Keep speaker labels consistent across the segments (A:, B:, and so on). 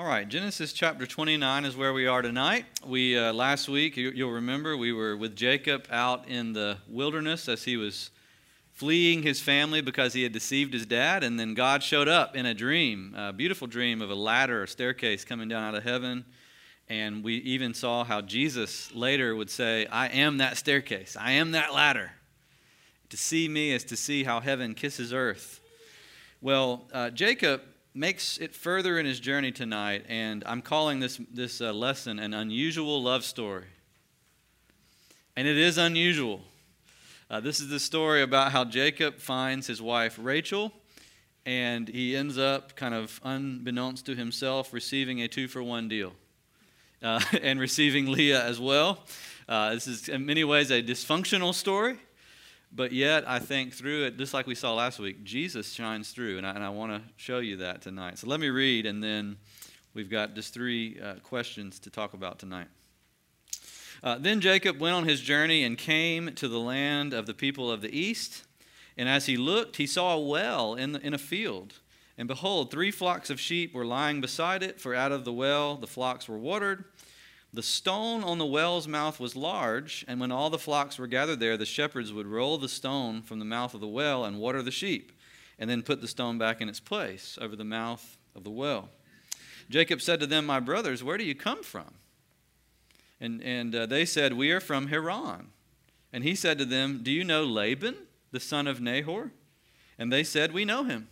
A: All right, Genesis chapter 29 is where we are tonight. We uh, last week, you, you'll remember, we were with Jacob out in the wilderness as he was fleeing his family because he had deceived his dad, and then God showed up in a dream, a beautiful dream of a ladder, a staircase coming down out of heaven. And we even saw how Jesus later would say, I am that staircase, I am that ladder. To see me is to see how heaven kisses earth. Well, uh, Jacob makes it further in his journey tonight, and I'm calling this, this uh, lesson an unusual love story. And it is unusual. Uh, this is the story about how Jacob finds his wife Rachel, and he ends up, kind of unbeknownst to himself, receiving a two for one deal uh, and receiving Leah as well. Uh, this is, in many ways, a dysfunctional story. But yet, I think through it, just like we saw last week, Jesus shines through. And I, and I want to show you that tonight. So let me read, and then we've got just three uh, questions to talk about tonight. Uh, then Jacob went on his journey and came to the land of the people of the east. And as he looked, he saw a well in, the, in a field. And behold, three flocks of sheep were lying beside it, for out of the well the flocks were watered. The stone on the well's mouth was large, and when all the flocks were gathered there, the shepherds would roll the stone from the mouth of the well and water the sheep, and then put the stone back in its place over the mouth of the well. Jacob said to them, My brothers, where do you come from? And, and uh, they said, We are from Haran. And he said to them, Do you know Laban, the son of Nahor? And they said, We know him.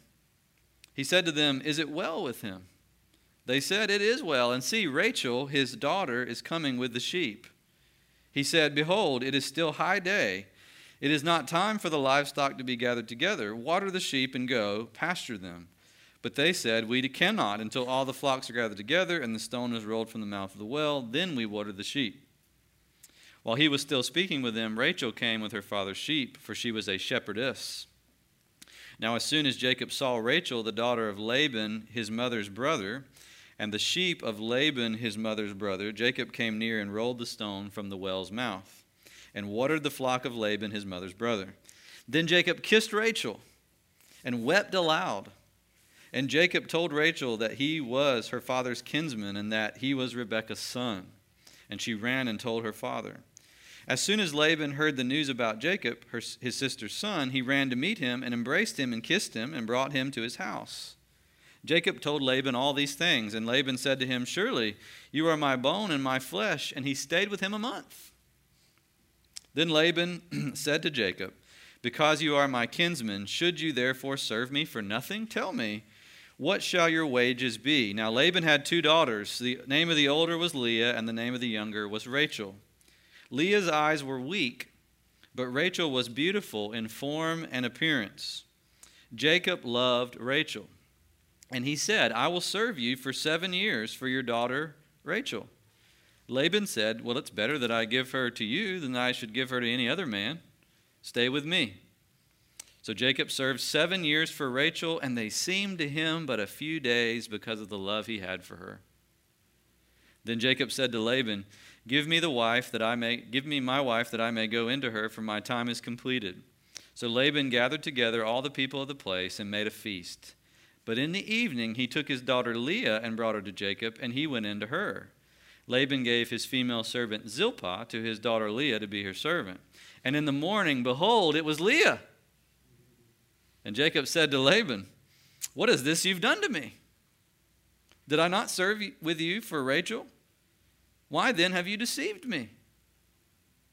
A: He said to them, Is it well with him? They said, It is well. And see, Rachel, his daughter, is coming with the sheep. He said, Behold, it is still high day. It is not time for the livestock to be gathered together. Water the sheep and go, pasture them. But they said, We cannot until all the flocks are gathered together and the stone is rolled from the mouth of the well. Then we water the sheep. While he was still speaking with them, Rachel came with her father's sheep, for she was a shepherdess. Now, as soon as Jacob saw Rachel, the daughter of Laban, his mother's brother, and the sheep of Laban, his mother's brother, Jacob came near and rolled the stone from the well's mouth, and watered the flock of Laban, his mother's brother. Then Jacob kissed Rachel and wept aloud. And Jacob told Rachel that he was her father's kinsman and that he was Rebekah's son. And she ran and told her father. As soon as Laban heard the news about Jacob, her, his sister's son, he ran to meet him and embraced him and kissed him and brought him to his house. Jacob told Laban all these things, and Laban said to him, Surely you are my bone and my flesh. And he stayed with him a month. Then Laban said to Jacob, Because you are my kinsman, should you therefore serve me for nothing? Tell me, what shall your wages be? Now Laban had two daughters. The name of the older was Leah, and the name of the younger was Rachel. Leah's eyes were weak, but Rachel was beautiful in form and appearance. Jacob loved Rachel. And he said, I will serve you for seven years for your daughter Rachel. Laban said, Well, it's better that I give her to you than I should give her to any other man. Stay with me. So Jacob served seven years for Rachel, and they seemed to him but a few days because of the love he had for her. Then Jacob said to Laban, Give me the wife that I may give me my wife that I may go into her, for my time is completed. So Laban gathered together all the people of the place and made a feast. But in the evening he took his daughter Leah and brought her to Jacob, and he went in to her. Laban gave his female servant Zilpah to his daughter Leah to be her servant. And in the morning, behold, it was Leah. And Jacob said to Laban, What is this you've done to me? Did I not serve with you for Rachel? Why then have you deceived me?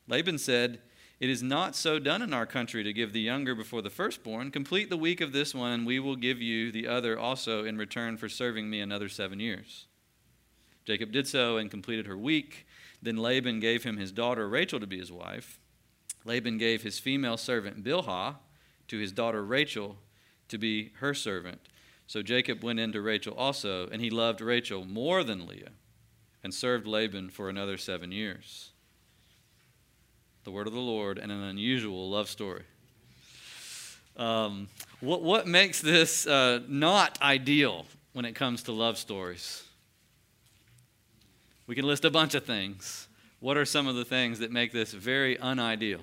A: Laban said, it is not so done in our country to give the younger before the firstborn. Complete the week of this one, and we will give you the other also in return for serving me another seven years. Jacob did so and completed her week. Then Laban gave him his daughter Rachel to be his wife. Laban gave his female servant Bilhah to his daughter Rachel to be her servant. So Jacob went in to Rachel also, and he loved Rachel more than Leah, and served Laban for another seven years the word of the Lord, and an unusual love story. Um, what, what makes this uh, not ideal when it comes to love stories? We can list a bunch of things. What are some of the things that make this very unideal?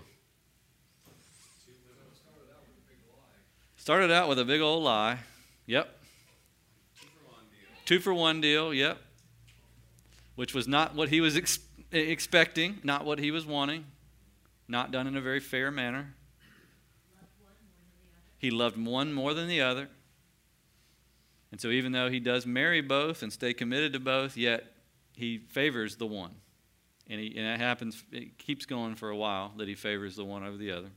A: Started out with a big old lie. Yep. Two for one deal, yep. Which was not what he was ex- expecting, not what he was wanting, not done in a very fair manner. He loved one more than the other. And so, even though he does marry both and stay committed to both, yet he favors the one. And, he, and that happens, it keeps going for a while that he favors the one over the other.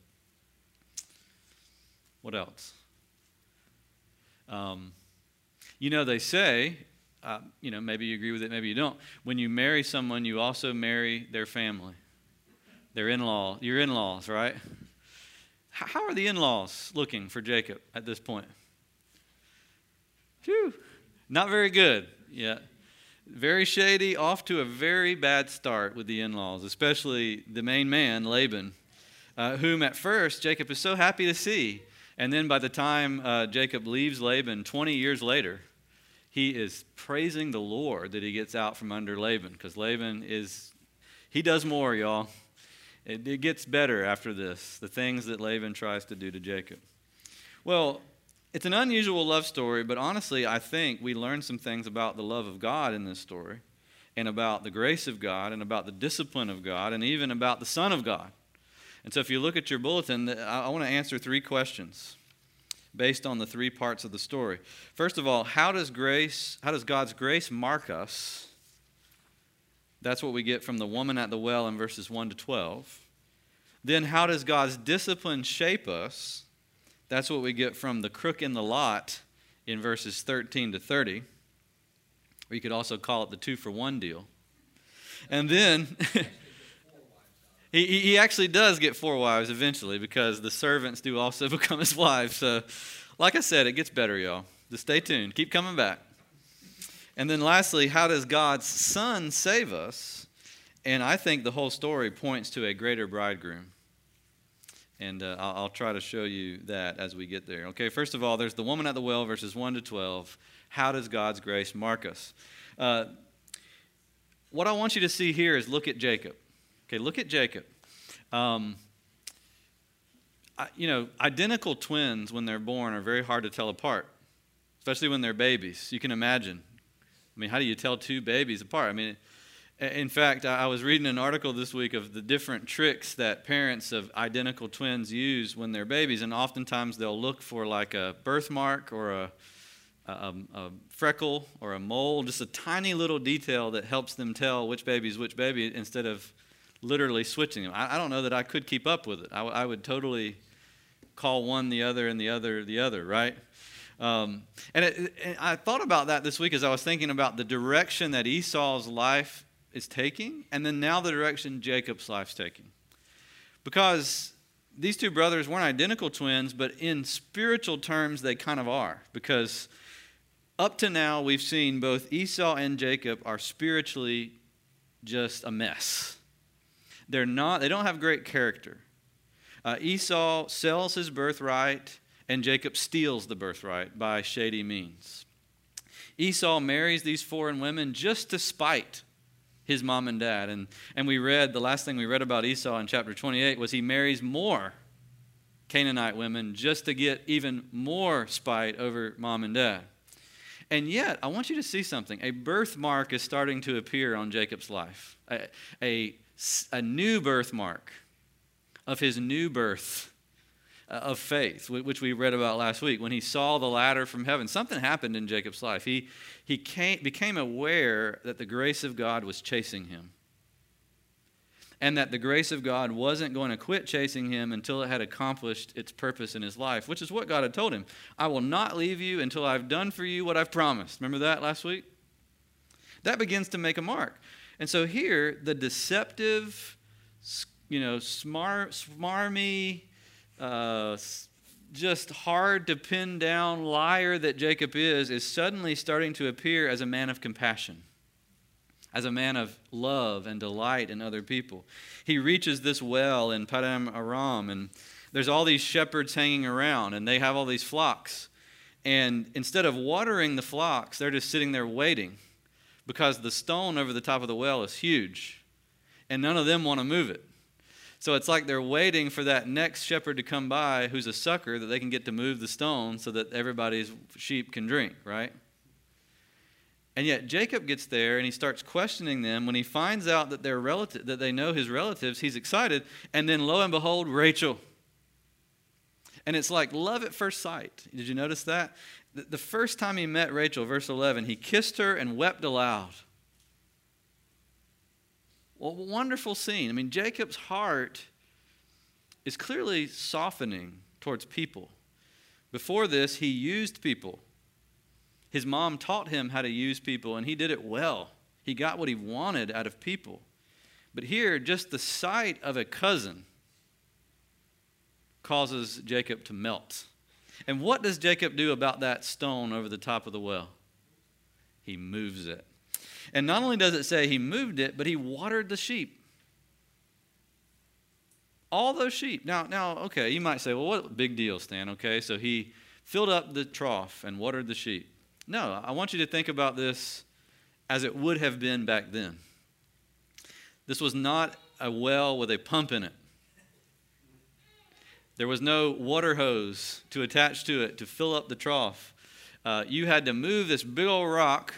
A: What else? Um, you know, they say, uh, you know, maybe you agree with it, maybe you don't. When you marry someone, you also marry their family, their in law, your in laws, right? How are the in laws looking for Jacob at this point? Phew, not very good yet. Very shady, off to a very bad start with the in laws, especially the main man, Laban, uh, whom at first Jacob is so happy to see. And then by the time uh, Jacob leaves Laban 20 years later, he is praising the Lord that he gets out from under Laban because Laban is, he does more, y'all. It, it gets better after this, the things that Laban tries to do to Jacob. Well, it's an unusual love story, but honestly, I think we learn some things about the love of God in this story, and about the grace of God, and about the discipline of God, and even about the Son of God. And so, if you look at your bulletin, I want to answer three questions based on the three parts of the story. First of all, how does grace, how does God's grace mark us? That's what we get from the woman at the well in verses 1 to 12. Then, how does God's discipline shape us? That's what we get from the crook in the lot in verses 13 to 30. Or you could also call it the two for one deal. And then he, he actually does get four wives eventually because the servants do also become his wives. So, like I said, it gets better, y'all. Just stay tuned. Keep coming back. And then lastly, how does God's Son save us? And I think the whole story points to a greater bridegroom. And uh, I'll, I'll, try to show you that as we get there. Okay, first of all, there's the woman at the well, verses 1 to 12. How does God's grace mark us? Uh, what I want you to see here is look at Jacob. Okay, look at Jacob. Um, I, you know, identical twins, when they're born, are very hard to tell apart, especially when they're babies. You can imagine. I mean, how do you tell two babies apart? I mean, in fact, I was reading an article this week of the different tricks that parents of identical twins use when they're babies, and oftentimes they'll look for like a birthmark or a, a, um, a, freckle or a mole, just a tiny little detail that helps them tell which baby is which baby instead of literally switching them. I, I don't know that I could keep up with it. I, I, would totally call one the other and the other the other, right? Um, and, it, and I thought about that this week as I was thinking about the direction that Esau's life is taking, and then now the direction Jacob's life's taking. Because these two brothers weren't identical twins, but in spiritual terms, they kind of are. Because up to now, we've seen both Esau and Jacob are spiritually just a mess. They're not, they don't have great character. Uh, Esau sells his birthright, and Jacob steals the birthright by shady means. Esau marries these foreign women just to spite his mom and dad. And, and we read, the last thing we read about Esau in chapter 28 was he marries more Canaanite women just to get even more spite over mom and dad. And yet, I want you to see something. A birthmark is starting to appear on Jacob's life, a, a, a new birthmark of his new birth Uh, of faith, which we read about last week. When he saw the ladder from heaven, something happened in Jacob's life. He, he came, became aware that the grace of God was chasing him. And that the grace of God wasn't going to quit chasing him until it had accomplished its purpose in his life, which is what God had told him. I will not leave you until I've done for you what I've promised. Remember that last week? That begins to make a mark. And so here, the deceptive, you know, smart, smarmy, uh, just hard to pin down liar that Jacob is, is suddenly starting to appear as a man of compassion, as a man of love and delight in other people. He reaches this well in Paddan Aram, and there's all these shepherds hanging around, and they have all these flocks. And instead of watering the flocks, they're just sitting there waiting because the stone over the top of the well is huge, and none of them want to move it. So it's like they're waiting for that next shepherd to come by who's a sucker that they can get to move the stone so that everybody's sheep can drink, right? And yet Jacob gets there and he starts questioning them. When he finds out that they're relative, that they know his relatives, he's excited. And then lo and behold, Rachel. And it's like love at first sight. Did you notice that? The first time he met Rachel, verse 11, he kissed her and wept aloud. Well, wonderful scene. I mean, Jacob's heart is clearly softening towards people. Before this, he used people. His mom taught him how to use people, and he did it well. He got what he wanted out of people. But here, just the sight of a cousin causes Jacob to melt. And what does Jacob do about that stone over the top of the well? He moves it. And not only does it say he moved it, but he watered the sheep. All those sheep. Now, now, okay, you might say, well, what big deal, Stan? Okay, so he filled up the trough and watered the sheep. No, I want you to think about this as it would have been back then. This was not a well with a pump in it. There was no water hose to attach to it to fill up the trough. Uh, you had to move this big old rock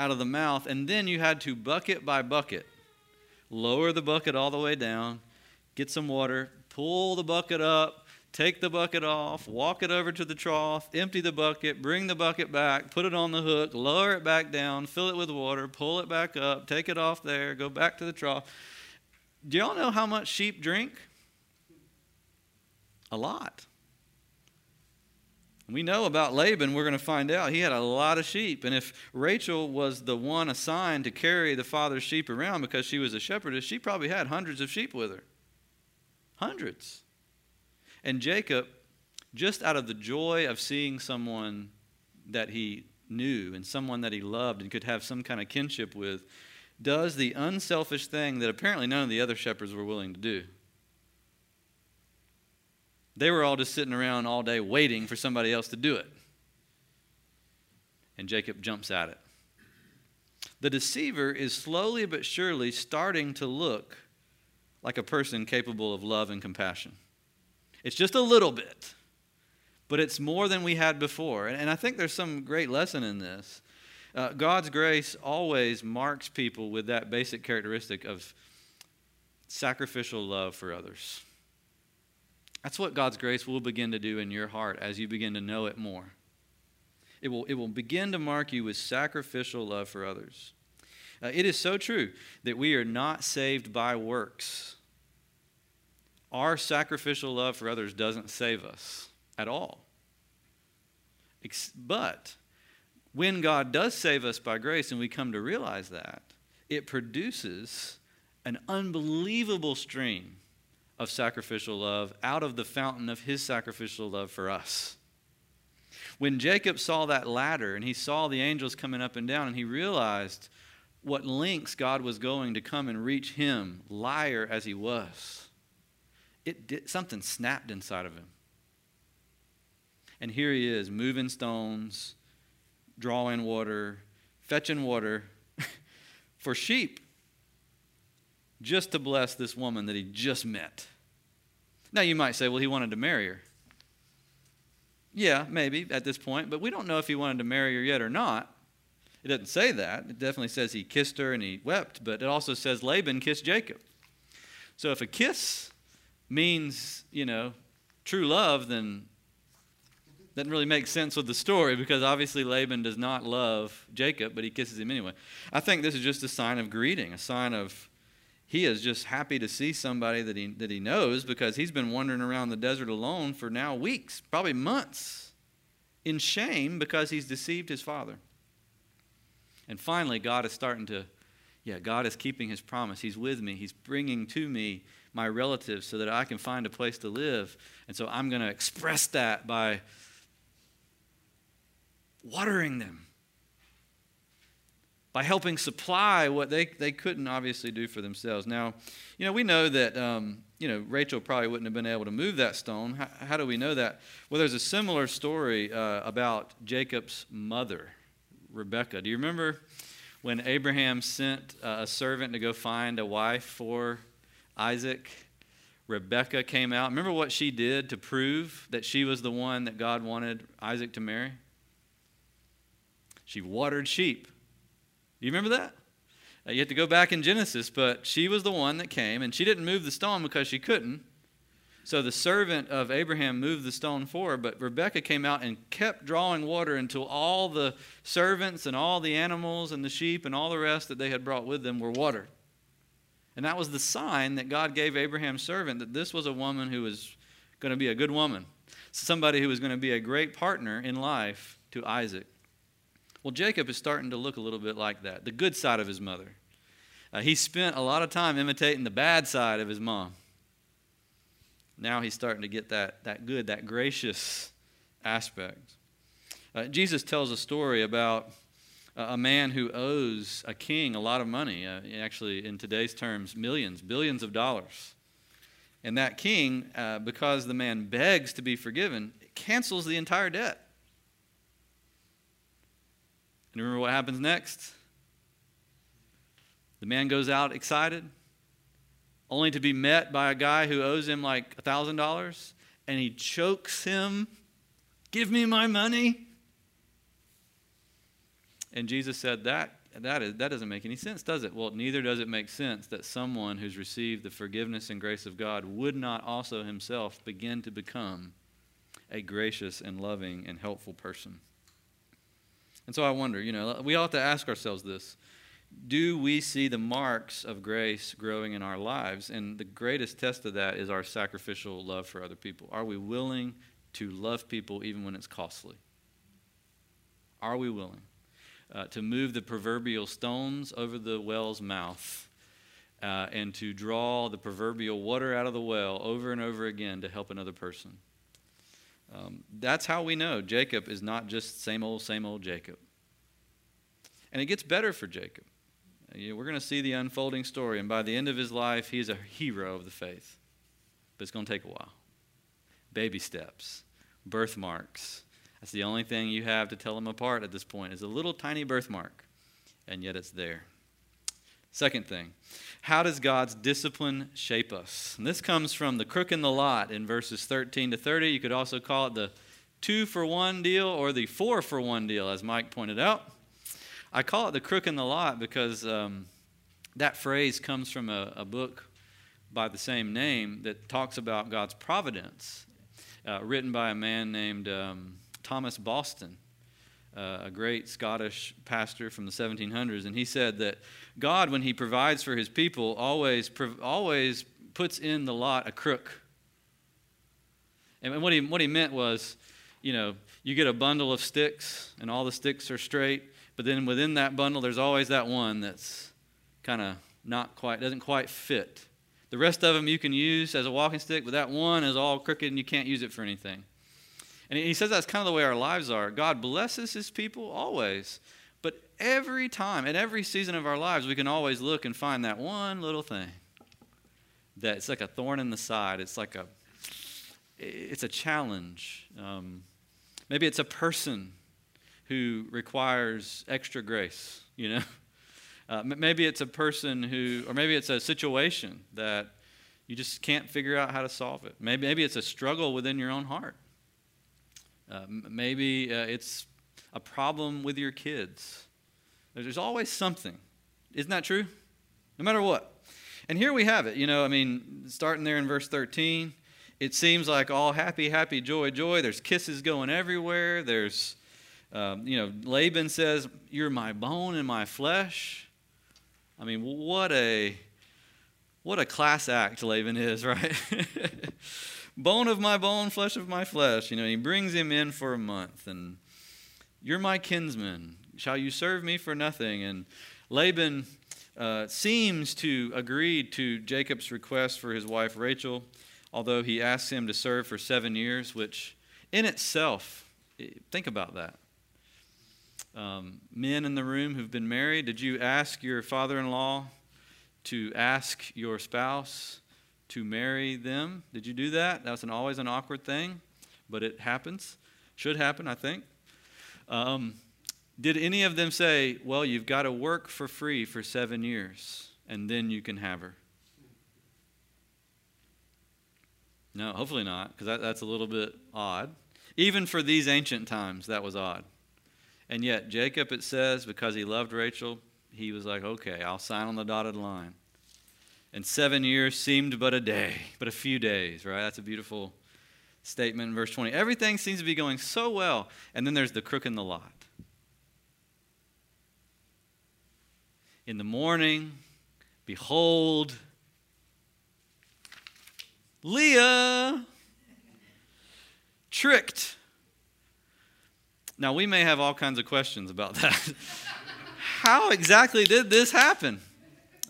A: out of the mouth, and then you had to bucket by bucket lower the bucket all the way down, get some water, pull the bucket up, take the bucket off, walk it over to the trough, empty the bucket, bring the bucket back, put it on the hook, lower it back down, fill it with water, pull it back up, take it off there, go back to the trough. Do y'all know how much sheep drink? A lot. We know about Laban, we're going to find out he had a lot of sheep. And if Rachel was the one assigned to carry the father's sheep around because she was a shepherdess, she probably had hundreds of sheep with her. Hundreds. And Jacob, just out of the joy of seeing someone that he knew and someone that he loved and could have some kind of kinship with, does the unselfish thing that apparently none of the other shepherds were willing to do. They were all just sitting around all day waiting for somebody else to do it. And Jacob jumps at it. The deceiver is slowly but surely starting to look like a person capable of love and compassion. It's just a little bit, but it's more than we had before. And I think there's some great lesson in this. Uh, God's grace always marks people with that basic characteristic of sacrificial love for others. That's what God's grace will begin to do in your heart as you begin to know it more. It will, it will begin to mark you with sacrificial love for others. Uh, it is so true that we are not saved by works. Our sacrificial love for others doesn't save us at all. But when God does save us by grace and we come to realize that, it produces an unbelievable stream of sacrificial love out of the fountain of his sacrificial love for us. When Jacob saw that ladder and he saw the angels coming up and down, and he realized what lengths God was going to come and reach him, liar as he was, it did, something snapped inside of him. And here he is, moving stones, drawing water, fetching water for sheep just to bless this woman that he just met. Now, you might say, well, he wanted to marry her. Yeah, maybe at this point, but we don't know if he wanted to marry her yet or not. It doesn't say that. It definitely says he kissed her and he wept, but it also says Laban kissed Jacob. So if a kiss means, you know, true love, then doesn't really make sense with the story because obviously Laban does not love Jacob, but he kisses him anyway. I think this is just a sign of greeting, a sign of he is just happy to see somebody that he, that he knows because he's been wandering around the desert alone for now weeks, probably months, in shame because he's deceived his father. And finally, God is starting to, yeah, God is keeping his promise. He's with me, he's bringing to me my relatives so that I can find a place to live. And so I'm going to express that by watering them by helping supply what they, they couldn't obviously do for themselves. Now, you know, we know that, um, you know, Rachel probably wouldn't have been able to move that stone. How, how do we know that? Well, there's a similar story uh, about Jacob's mother, Rebecca. Do you remember when Abraham sent uh, a servant to go find a wife for Isaac? Rebecca came out. Remember what she did to prove that she was the one that God wanted Isaac to marry? She watered sheep Do you remember that? Uh, you have to go back in Genesis, but she was the one that came, and she didn't move the stone because she couldn't. So the servant of Abraham moved the stone for her, but Rebekah came out and kept drawing water until all the servants and all the animals and the sheep and all the rest that they had brought with them were watered. And that was the sign that God gave Abraham's servant that this was a woman who was going to be a good woman, somebody who was going to be a great partner in life to Isaac. Well, Jacob is starting to look a little bit like that, the good side of his mother. Uh, he spent a lot of time imitating the bad side of his mom. Now he's starting to get that, that good, that gracious aspect. Uh, Jesus tells a story about a man who owes a king a lot of money, uh, actually, in today's terms, millions, billions of dollars. And that king, uh, because the man begs to be forgiven, cancels the entire debt. And remember what happens next? The man goes out excited, only to be met by a guy who owes him like $1,000, and he chokes him. Give me my money. And Jesus said, That, that, is, that doesn't make any sense, does it? Well, neither does it make sense that someone who's received the forgiveness and grace of God would not also himself begin to become a gracious and loving and helpful person. And so I wonder, you know, we ought to ask ourselves this do we see the marks of grace growing in our lives? And the greatest test of that is our sacrificial love for other people. Are we willing to love people even when it's costly? Are we willing uh, to move the proverbial stones over the well's mouth uh, and to draw the proverbial water out of the well over and over again to help another person? Um, that's how we know Jacob is not just same old, same old Jacob. And it gets better for Jacob. We're going to see the unfolding story, and by the end of his life, he's a hero of the faith. But it's going to take a while. Baby steps, birthmarks. That's the only thing you have to tell them apart at this point is a little tiny birthmark, and yet it's there. Second thing, how does God's discipline shape us? And this comes from the crook in the lot in verses 13 to 30. You could also call it the two for one deal or the four for one deal, as Mike pointed out. I call it the crook in the lot because um, that phrase comes from a, a, book by the same name that talks about God's providence, uh, written by a man named um, Thomas Boston, uh, a great Scottish pastor from the 1700s. And he said that God, when he provides for his people, always, always puts in the lot a crook. And what he, what he meant was, you know, you get a bundle of sticks, and all the sticks are straight but then within that bundle, there's always that one that's kind of not quite, doesn't quite fit. The rest of them you can use as a walking stick, but that one is all crooked and you can't use it for anything. And he says that's kind of the way our lives are. God blesses his people always. But every time, at every season of our lives, we can always look and find that one little thing that it's like a thorn in the side. It's like a, it's a challenge. Um, maybe it's a person who requires extra grace, you know? Uh, maybe it's a person who, or maybe it's a situation that you just can't figure out how to solve it. Maybe, maybe it's a struggle within your own heart. Uh, maybe uh, it's a problem with your kids. There's always something. Isn't that true? No matter what. And here we have it. You know, I mean, starting there in verse 13, it seems like all happy, happy, joy, joy. There's kisses going everywhere. There's um, you know, Laban says, You're my bone and my flesh. I mean, what a what a class act Laban is, right? Bone of my bone, flesh of my flesh. You know, he brings him in for a month, and you're my kinsman. Shall you serve me for nothing? And Laban uh, seems to agree to Jacob's request for his wife Rachel, although he asks him to serve for seven years, which in itself, think about that. Um, men in the room who've been married, did you ask your father in law to ask your spouse to marry them? Did you do that? That's an, always an awkward thing, but it happens. Should happen, I think. Um, did any of them say, Well, you've got to work for free for seven years and then you can have her? No, hopefully not, because that, that's a little bit odd. Even for these ancient times, that was odd. And yet, Jacob, it says, because he loved Rachel, he was like, okay, I'll sign on the dotted line. And seven years seemed but a day, but a few days, right? That's a beautiful statement in verse 20. Everything seems to be going so well. And then there's the crook in the lot. In the morning, behold, Leah tricked. Now, we may have all kinds of questions about that. How exactly did this happen?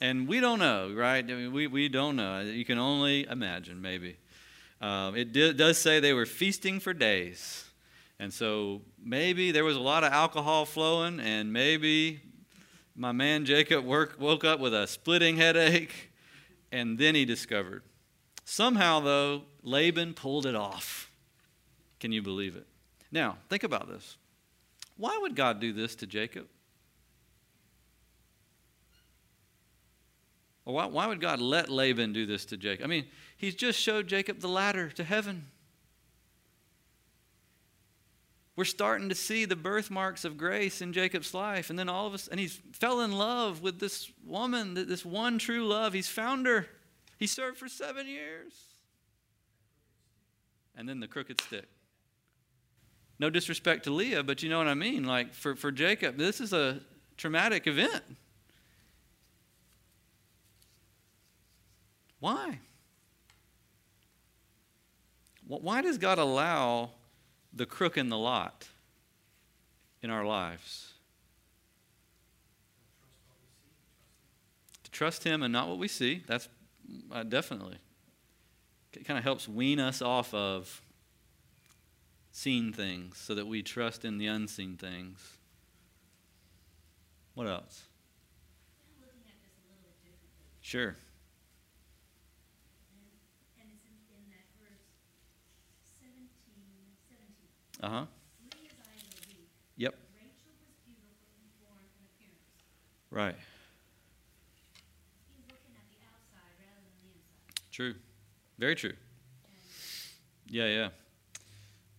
A: And we don't know, right? I mean, we, we don't know. You can only imagine, maybe. Um, it does say they were feasting for days. And so maybe there was a lot of alcohol flowing, and maybe my man Jacob work, woke up with a splitting headache, and then he discovered. Somehow, though, Laban pulled it off. Can you believe it? Now, think about this. Why would God do this to Jacob? Why, why would God let Laban do this to Jacob? I mean, he's just showed Jacob the ladder to heaven. We're starting to see the birthmarks of grace in Jacob's life. And then all of us, and he's fell in love with this woman, this one true love. He's found her. He served for seven years. And then the crooked stick. No disrespect to Leah, but you know what I mean? Like for, for Jacob, this is a traumatic event. Why? Why does God allow the crook in the lot in our lives? To trust Him and not what we see. That's uh, definitely. It kind of helps wean us off of seen things so that we trust in the unseen things. What else? Sure. Uh huh. Yep. Right. True. Very true. Yeah, yeah.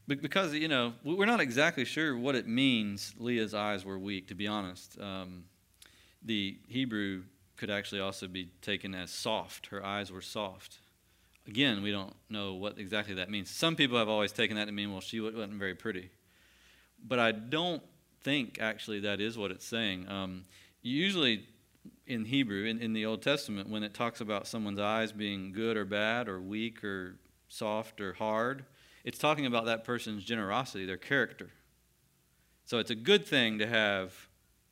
A: Because, you know, we're not exactly sure what it means Leah's eyes were weak, to be honest. Um, the Hebrew could actually also be taken as soft. Her eyes were soft. Again, we don't know what exactly that means. Some people have always taken that to mean, well, she wasn't very pretty. But I don't think actually that is what it's saying. Um, usually in Hebrew, in, in the Old Testament, when it talks about someone's eyes being good or bad or weak or soft or hard, it's talking about that person's generosity, their character. So it's a good thing to have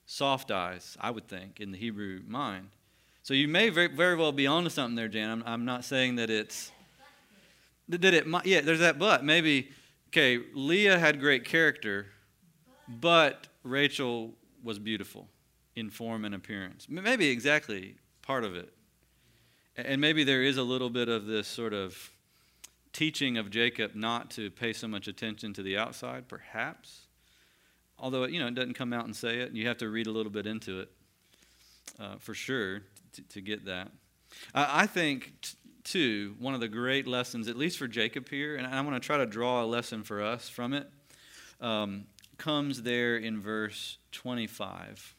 A: soft eyes, I would think, in the Hebrew mind. So you may very, very well be onto something there, Jan. I'm, I'm not saying that it's that it yeah, there's that but. Maybe okay, Leah had great character, but Rachel was beautiful in form and appearance. Maybe exactly part of it. And maybe there is a little bit of this sort of teaching of Jacob not to pay so much attention to the outside, perhaps. Although, you know, it doesn't come out and say it. You have to read a little bit into it uh, for sure to, to get that. I think, t- too, one of the great lessons, at least for Jacob here, and I'm going to try to draw a lesson for us from it, um, comes there in verse 25.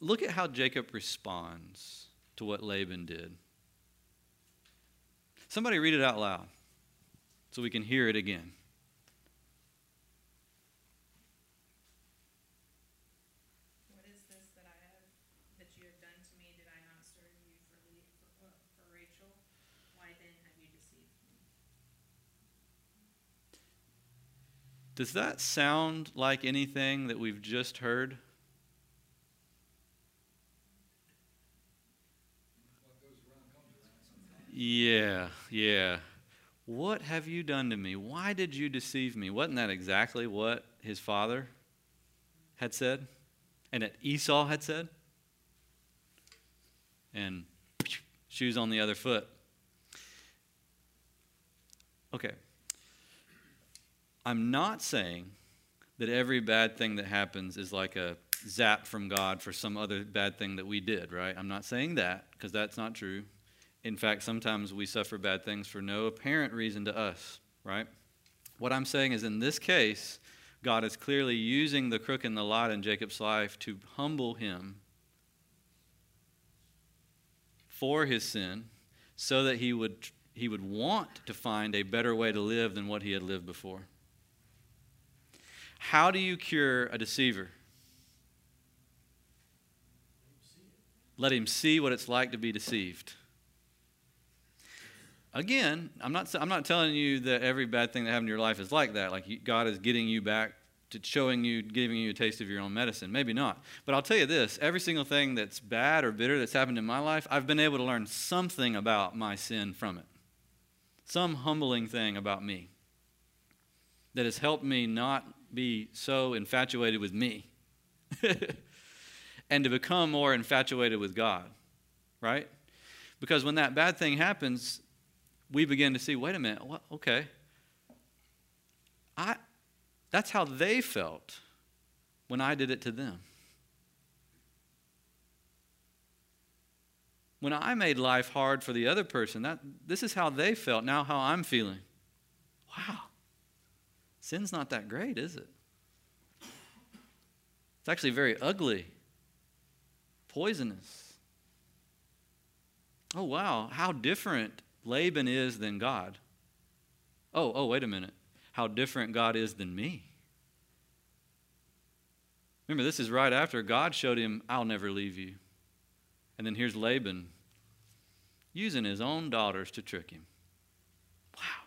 A: Look at how Jacob responds to what Laban did. Somebody read it out loud so we can hear it again. Does that sound like anything that we've just heard? Yeah, yeah. What have you done to me? Why did you deceive me? Wasn't that exactly what his father had said? And that Esau had said? And shoes on the other foot. Okay. I'm not saying that every bad thing that happens is like a zap from God for some other bad thing that we did, right? I'm not saying that because that's not true. In fact, sometimes we suffer bad things for no apparent reason to us, right? What I'm saying is in this case, God is clearly using the crook in the lot in Jacob's life to humble him for his sin so that he would, he would want to find a better way to live than what he had lived before. How do you cure a deceiver? Let him see what it's like to be deceived. Again, I'm not, I'm not telling you that every bad thing that happened in your life is like that. Like God is getting you back to showing you, giving you a taste of your own medicine. Maybe not. But I'll tell you this every single thing that's bad or bitter that's happened in my life, I've been able to learn something about my sin from it. Some humbling thing about me that has helped me not be so infatuated with me. and to become more infatuated with God, right? Because when that bad thing happens, we begin to see wait a minute, what, okay. I, that's how they felt when I did it to them. When I made life hard for the other person, that, this is how they felt, now how I'm feeling. Wow. Sin's not that great, is it? It's actually very ugly poisonous. Oh, wow, how different Laban is than God. Oh, oh, wait a minute. How different God is than me. Remember, this is right after God showed him, I'll never leave you. And then here's Laban using his own daughters to trick him. Wow.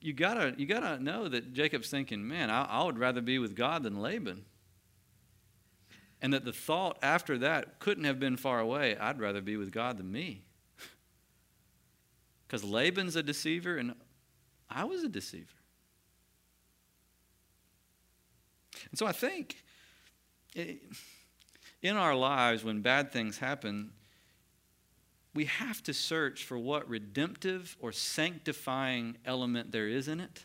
A: You, gotta, you gotta know that Jacob's thinking, man, I, I would rather be with God than Laban and that the thought after that couldn't have been far away I'd rather be with God than me. Because Laban's a deceiver and I was a deceiver. And so I think in our lives, when bad things happen, we have to search for what redemptive or sanctifying element there is in it.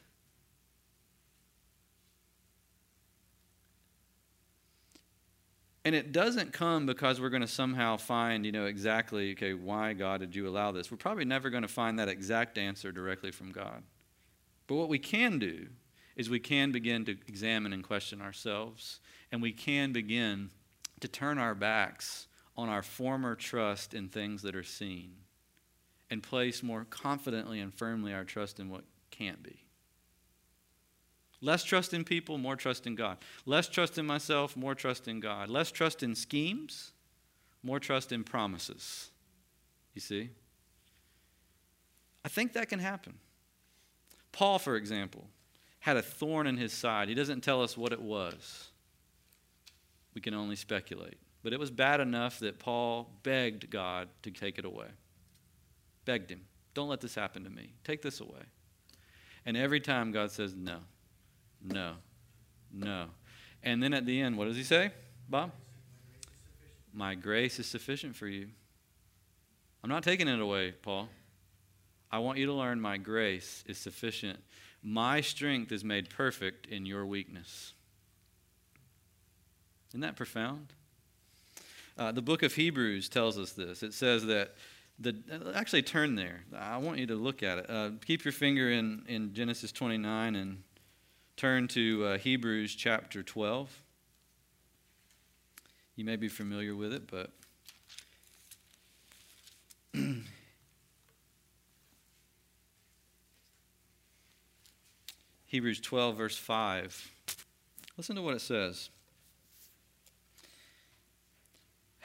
A: And it doesn't come because we're going to somehow find, you know, exactly, okay, why, God, did you allow this? We're probably never going to find that exact answer directly from God. But what we can do is we can begin to examine and question ourselves, and we can begin to turn our backs on our former trust in things that are seen and place more confidently and firmly our trust in what can't be. Less trust in people, more trust in God. Less trust in myself, more trust in God. Less trust in schemes, more trust in promises. You see? I think that can happen. Paul, for example, had a thorn in his side. He doesn't tell us what it was. We can only speculate. But it was bad enough that Paul begged God to take it away. Begged him, don't let this happen to me. Take this away. And every time God says, no. No. No. And then at the end, what does he say, Bob? My grace is sufficient for you. I'm not taking it away, Paul. I want you to learn my grace is sufficient. My strength is made perfect in your weakness. Isn't that profound? Uh, the book of Hebrews tells us this. It says that the actually turn there. I want you to look at it. Uh, keep your finger in in Genesis 29 and turn to uh, Hebrews chapter 12. You may be familiar with it, but Hebrews 12, verse 5. Listen to what it says.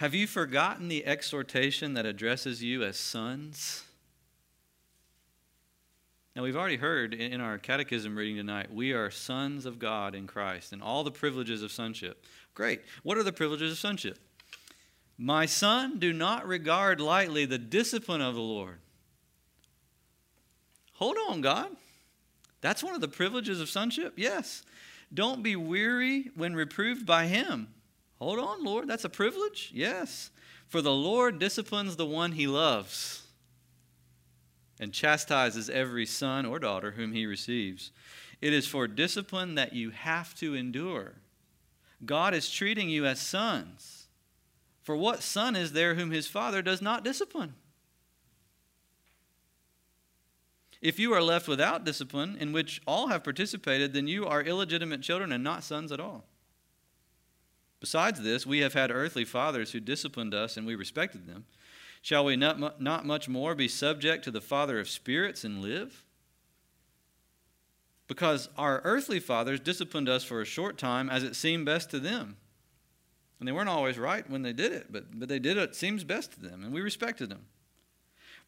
A: Have you forgotten the exhortation that addresses you as sons? Now, we've already heard in our catechism reading tonight, we are sons of God in Christ and all the privileges of sonship. Great. What are the privileges of sonship? My son, do not regard lightly the discipline of the Lord. Hold on, God. That's one of the privileges of sonship? Yes. Don't be weary when reproved by him. Hold on, Lord. That's a privilege? Yes. For the Lord disciplines the one he loves and chastises every son or daughter whom he receives. It is for discipline that you have to endure. God is treating you as sons. For what son is there whom his father does not discipline? If you are left without discipline, in which all have participated, then you are illegitimate children and not sons at all. Besides this, we have had earthly fathers who disciplined us, and we respected them. Shall we not, not much more be subject to the Father of spirits and live? Because our earthly fathers disciplined us for a short time as it seemed best to them. And they weren't always right when they did it, but, but they did it seems best to them, and we respected them.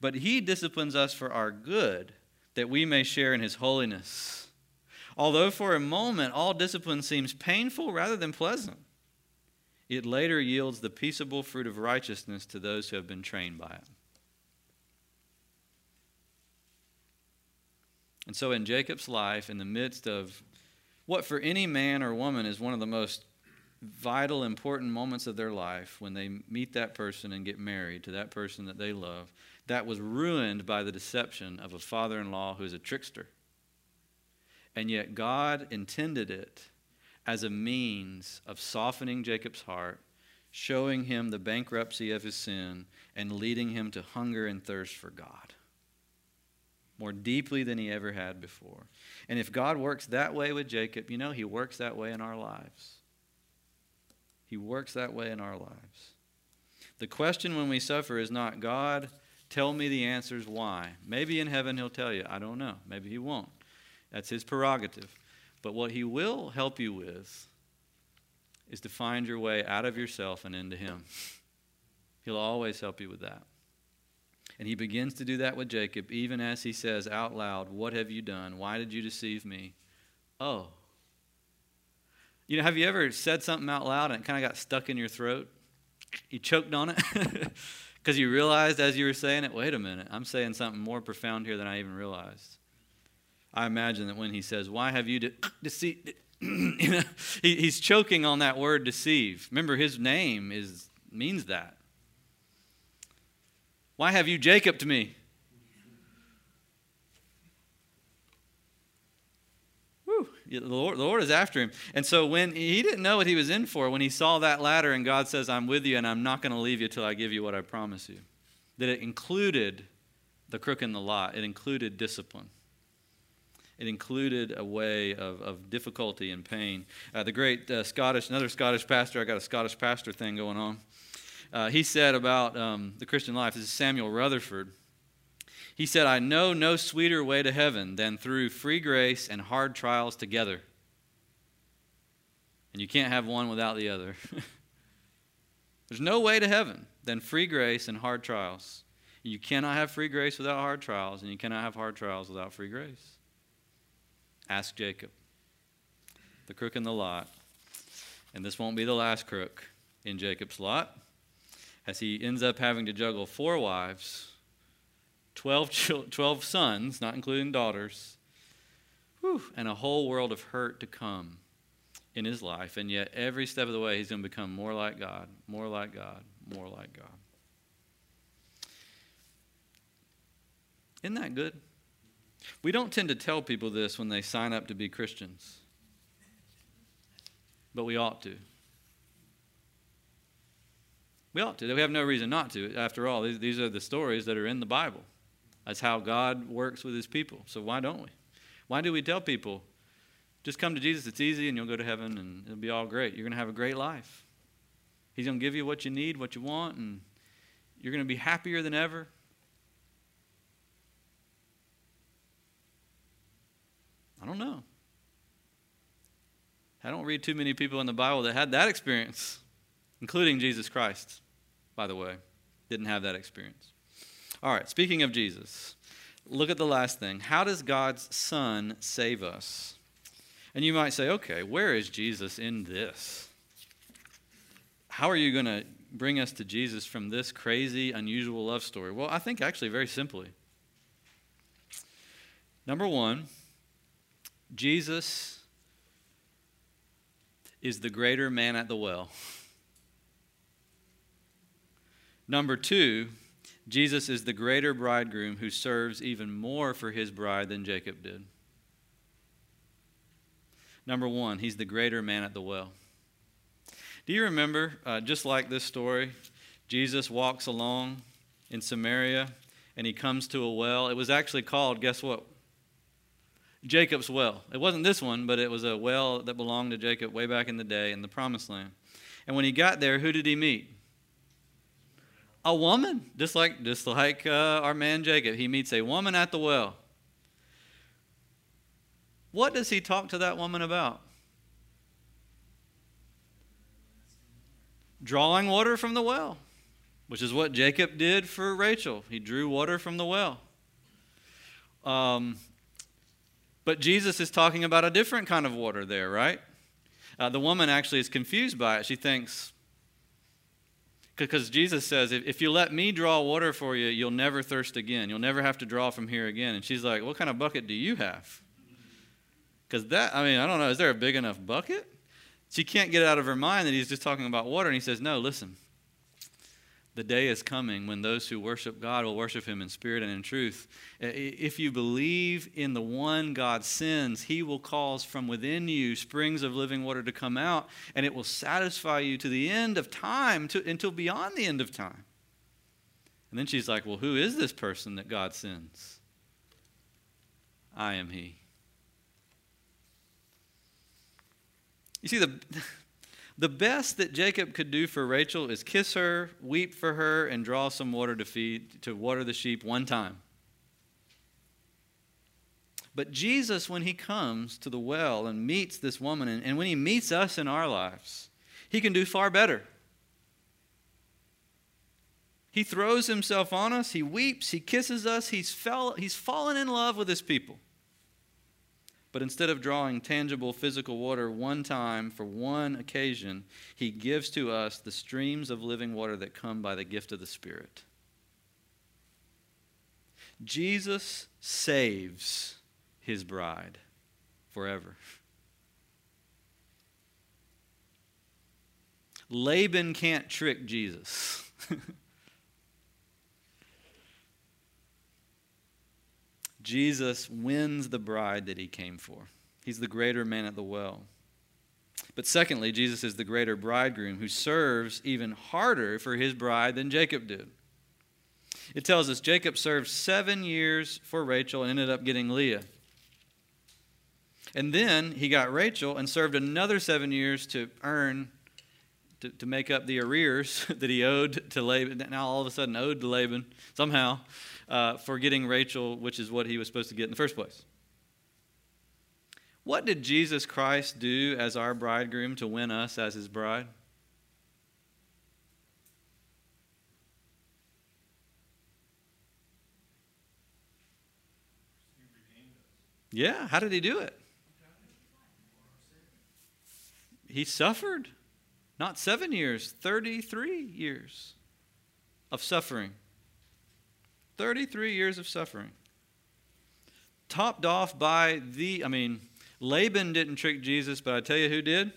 A: But He disciplines us for our good, that we may share in His holiness. Although for a moment all discipline seems painful rather than pleasant it later yields the peaceable fruit of righteousness to those who have been trained by it. And so, in Jacob's life, in the midst of what for any man or woman is one of the most vital, important moments of their life, when they meet that person and get married to that person that they love, that was ruined by the deception of a father in law who is a trickster. And yet, God intended it as a means of softening Jacob's heart, showing him the bankruptcy of his sin, and leading him to hunger and thirst for God more deeply than he ever had before. And if God works that way with Jacob, you know, he works that way in our lives. He works that way in our lives. The question when we suffer is not, God, tell me the answers why. Maybe in heaven he'll tell you. I don't know. Maybe he won't. That's his prerogative. But what He will help you with is to find your way out of yourself and into Him. He'll always help you with that. And He begins to do that with Jacob, even as He says out loud, What have you done? Why did you deceive me? Oh. You know, have you ever said something out loud and it kind of got stuck in your throat? You choked on it? Because you realized as you were saying it, wait a minute, I'm saying something more profound here than I even realized. I imagine that when he says, Why have you de- deceived? you know, he, he's choking on that word deceive. Remember, his name is, means that. Why have you Jacob to me? Whew, the, Lord, the Lord is after him. And so when he didn't know what he was in for, when he saw that ladder and God says, I'm with you and I'm not going to leave you till I give you what I promise you, that it included the crook in the lot, it included discipline. It included a way of, of difficulty and pain. Uh, the great uh, Scottish, another Scottish pastor, I got a Scottish pastor thing going on. Uh, he said about um, the Christian life, this is Samuel Rutherford. He said, I know no sweeter way to heaven than through free grace and hard trials together. And you can't have one without the other. There's no way to heaven than free grace and hard trials. You cannot have free grace without hard trials, and you cannot have hard trials without free grace. Ask Jacob, the crook in the lot. And this won't be the last crook in Jacob's lot, as he ends up having to juggle four wives, 12, 12 sons, not including daughters, whew, and a whole world of hurt to come in his life. And yet, every step of the way, he's going to become more like God, more like God, more like God. Isn't that good? We don't tend to tell people this when they sign up to be Christians, but we ought to. We ought to. We have no reason not to. After all, these, are the stories that are in the Bible. That's how God works with his people. So why don't we? Why do we tell people, just come to Jesus, it's easy, and you'll go to heaven, and it'll be all great. You're going to have a great life. He's going to give you what you need, what you want, and you're going to be happier than ever. I don't know. I don't read too many people in the Bible that had that experience, including Jesus Christ, by the way. Didn't have that experience. All right, speaking of Jesus, look at the last thing. How does God's Son save us? And you might say, okay, where is Jesus in this? How are you going to bring us to Jesus from this crazy, unusual love story? Well, I think actually very simply. Number one, Jesus is the greater man at the well. Number two, Jesus is the greater bridegroom who serves even more for his bride than Jacob did. Number one, he's the greater man at the well. Do you remember, uh, just like this story, Jesus walks along in Samaria and he comes to a well. It was actually called, guess what? Jacob's well. It wasn't this one, but it was a well that belonged to Jacob way back in the day in the promised land. And when he got there, who did he meet? A woman, just like just like uh, our man Jacob. He meets a woman at the well. What does he talk to that woman about? Drawing water from the well, which is what Jacob did for Rachel. He drew water from the well. Um, but Jesus is talking about a different kind of water there, right? Uh, the woman actually is confused by it. She thinks, because Jesus says, if, if you let me draw water for you, you'll never thirst again. You'll never have to draw from here again. And she's like, What kind of bucket do you have? Because that, I mean, I don't know, is there a big enough bucket? She can't get it out of her mind that he's just talking about water. And he says, No, listen. The day is coming when those who worship God will worship Him in spirit and in truth. If you believe in the one God sends, He will cause from within you springs of living water to come out, and it will satisfy you to the end of time, to, until beyond the end of time. And then she's like, Well, who is this person that God sends? I am He. You see, the. The best that Jacob could do for Rachel is kiss her, weep for her, and draw some water to feed to water the sheep one time. But Jesus, when he comes to the well and meets this woman, and, and when he meets us in our lives, he can do far better. He throws himself on us, he weeps, he kisses us, he's, fell, he's fallen in love with his people. But instead of drawing tangible physical water one time for one occasion, he gives to us the streams of living water that come by the gift of the Spirit. Jesus saves his bride forever. Laban can't trick Jesus. Jesus wins the bride that he came for. He's the greater man at the well. But secondly, Jesus is the greater bridegroom who serves even harder for his bride than Jacob did. It tells us Jacob served seven years for Rachel and ended up getting Leah. And then he got Rachel and served another seven years to earn, to, to make up the arrears that he owed to Laban. Now all of a sudden owed to Laban somehow uh, for getting Rachel, which is what he was supposed to get in the first place. What did Jesus Christ do as our bridegroom to win us as his bride? Yeah, how did he do it? He suffered. Not seven years, 33 years of suffering. 33 years of suffering. Topped off by the, I mean, Laban didn't trick Jesus, but I tell you who did?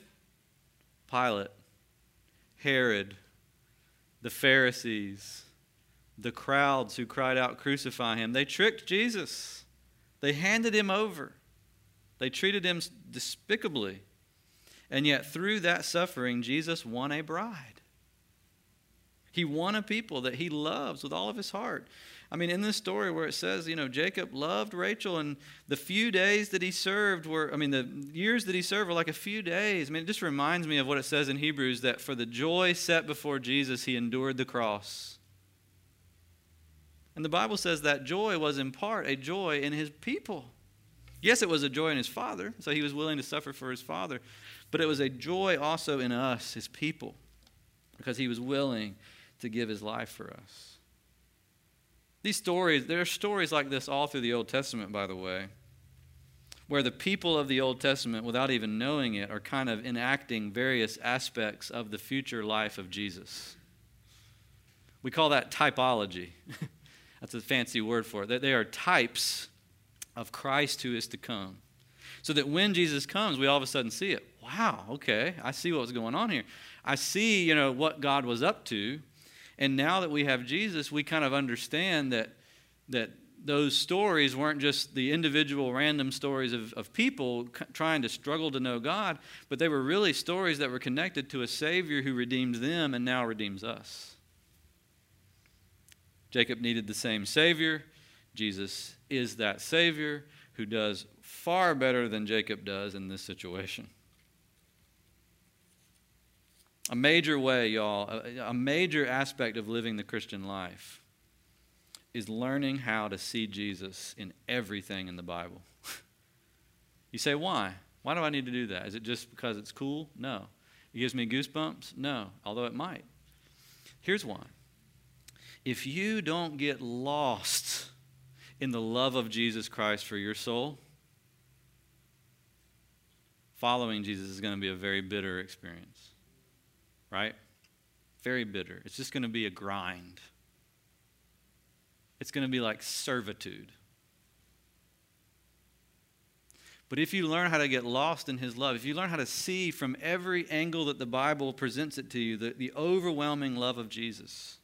A: Pilate, Herod, the Pharisees, the crowds who cried out, Crucify him. They tricked Jesus, they handed him over, they treated him despicably. And yet, through that suffering, Jesus won a bride. He won a people that he loves with all of his heart. I mean, in this story where it says, you know, Jacob loved Rachel, and the few days that he served were, I mean, the years that he served were like a few days. I mean, it just reminds me of what it says in Hebrews that for the joy set before Jesus, he endured the cross. And the Bible says that joy was in part a joy in his people. Yes, it was a joy in his father, so he was willing to suffer for his father, but it was a joy also in us, his people, because he was willing to give his life for us. These stories, there are stories like this all through the Old Testament, by the way, where the people of the Old Testament, without even knowing it, are kind of enacting various aspects of the future life of Jesus. We call that typology. That's a fancy word for it. They are types of Christ who is to come. So that when Jesus comes, we all of a sudden see it. Wow, okay, I see what's going on here. I see, you know, what God was up to and now that we have Jesus, we kind of understand that, that those stories weren't just the individual random stories of, of people trying to struggle to know God, but they were really stories that were connected to a Savior who redeemed them and now redeems us. Jacob needed the same Savior. Jesus is that Savior who does far better than Jacob does in this situation. A major way, y'all, a, major aspect of living the Christian life is learning how to see Jesus in everything in the Bible. you say, why? Why do I need to do that? Is it just because it's cool? No. It gives me goosebumps? No, although it might. Here's why. If you don't get lost in the love of Jesus Christ for your soul, following Jesus is going to be a very bitter experience right? Very bitter. It's just going to be a grind. It's going to be like servitude. But if you learn how to get lost in His love, if you learn how to see from every angle that the Bible presents it to you, the, the overwhelming love of Jesus,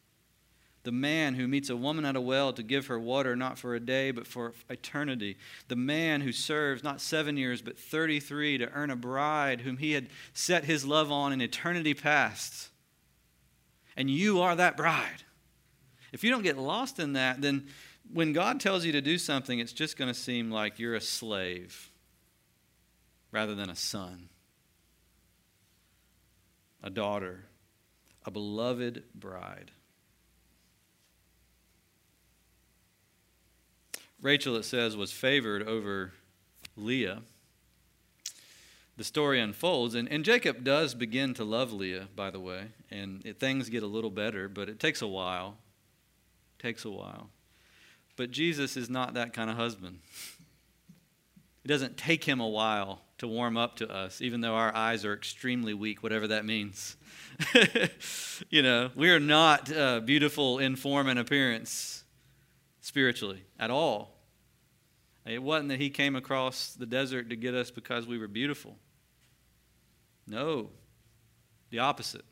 A: the man who meets a woman at a well to give her water not for a day but for eternity, the man who serves not seven years but 33 to earn a bride whom he had set his love on in eternity past. And you are that bride. If you don't get lost in that, then when God tells you to do something, it's just going to seem like you're a slave rather than a son, a daughter, a beloved bride. Rachel, it says, was favored over Leah. The story unfolds, and, and Jacob does begin to love Leah, by the way, and it, things get a little better, but it takes a while. It takes a while. But Jesus is not that kind of husband. It doesn't take him a while to warm up to us, even though our eyes are extremely weak, whatever that means. you know, we are not uh, beautiful in form and appearance spiritually at all. It wasn't that he came across the desert to get us because we were beautiful. No, the opposite.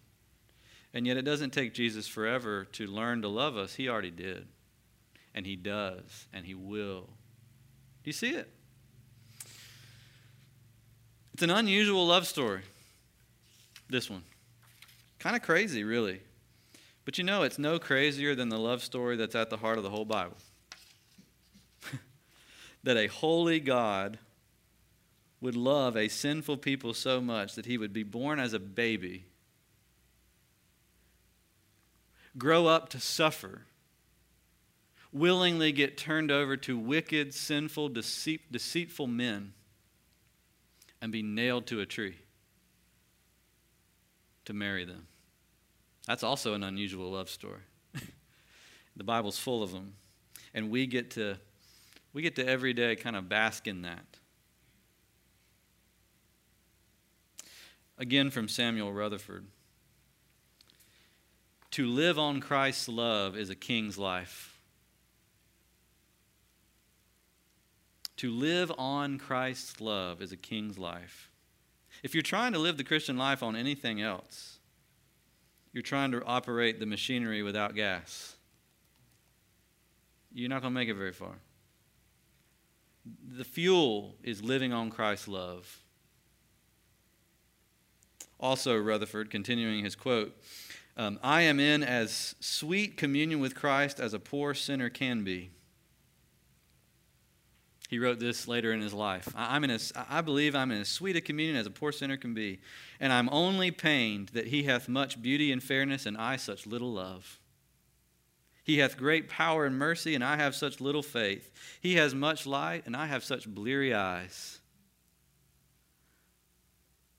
A: And yet, it doesn't take Jesus forever to learn to love us. He already did. And He does. And He will. Do you see it? It's an unusual love story, this one. Kind of crazy, really. But you know, it's no crazier than the love story that's at the heart of the whole Bible. that a holy God would love a sinful people so much that he would be born as a baby, grow up to suffer, willingly get turned over to wicked, sinful, deceit, deceitful men, and be nailed to a tree to marry them. That's also an unusual love story. the Bible's full of them. And we get to we get to every day kind of bask in that. Again from Samuel Rutherford. To live on Christ's love is a king's life. To live on Christ's love is a king's life. If you're trying to live the Christian life on anything else, you're trying to operate the machinery without gas. You're not going to make it very far. The fuel is living on Christ's love. Also, Rutherford, continuing his quote, um, I am in as sweet communion with Christ as a poor sinner can be. He wrote this later in his life. I'm in a, I believe I'm in as sweet a communion as a poor sinner can be, and I'm only pained that he hath much beauty and fairness, and I such little love. He hath great power and mercy, and I have such little faith. He has much light, and I have such bleary eyes.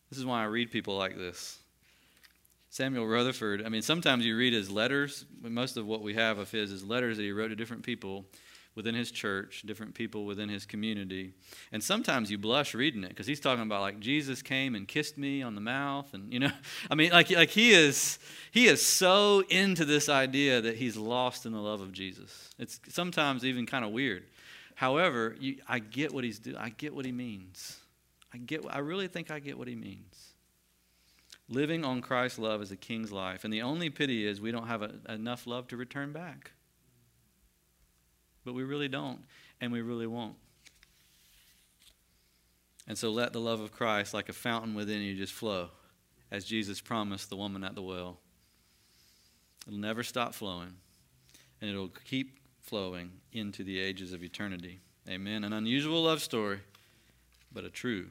A: This is why I read people like this. Samuel Rutherford, I mean, sometimes you read his letters. Most of what we have of his is letters that he wrote to different people within his church, different people within his community. And sometimes you blush reading it because he's talking about like Jesus came and kissed me on the mouth and you know, I mean like like he is he is so into this idea that he's lost in the love of Jesus. It's sometimes even kind of weird. However, you, I get what he's doing. I get what he means. I get I really think I get what he means. Living on Christ's love is a king's life. And the only pity is we don't have a, enough love to return back but we really don't, and we really won't. And so let the love of Christ, like a fountain within you, just flow, as Jesus promised the woman at the well. It'll never stop flowing. and it'll keep flowing into the ages of eternity. Amen. An unusual love story, but a true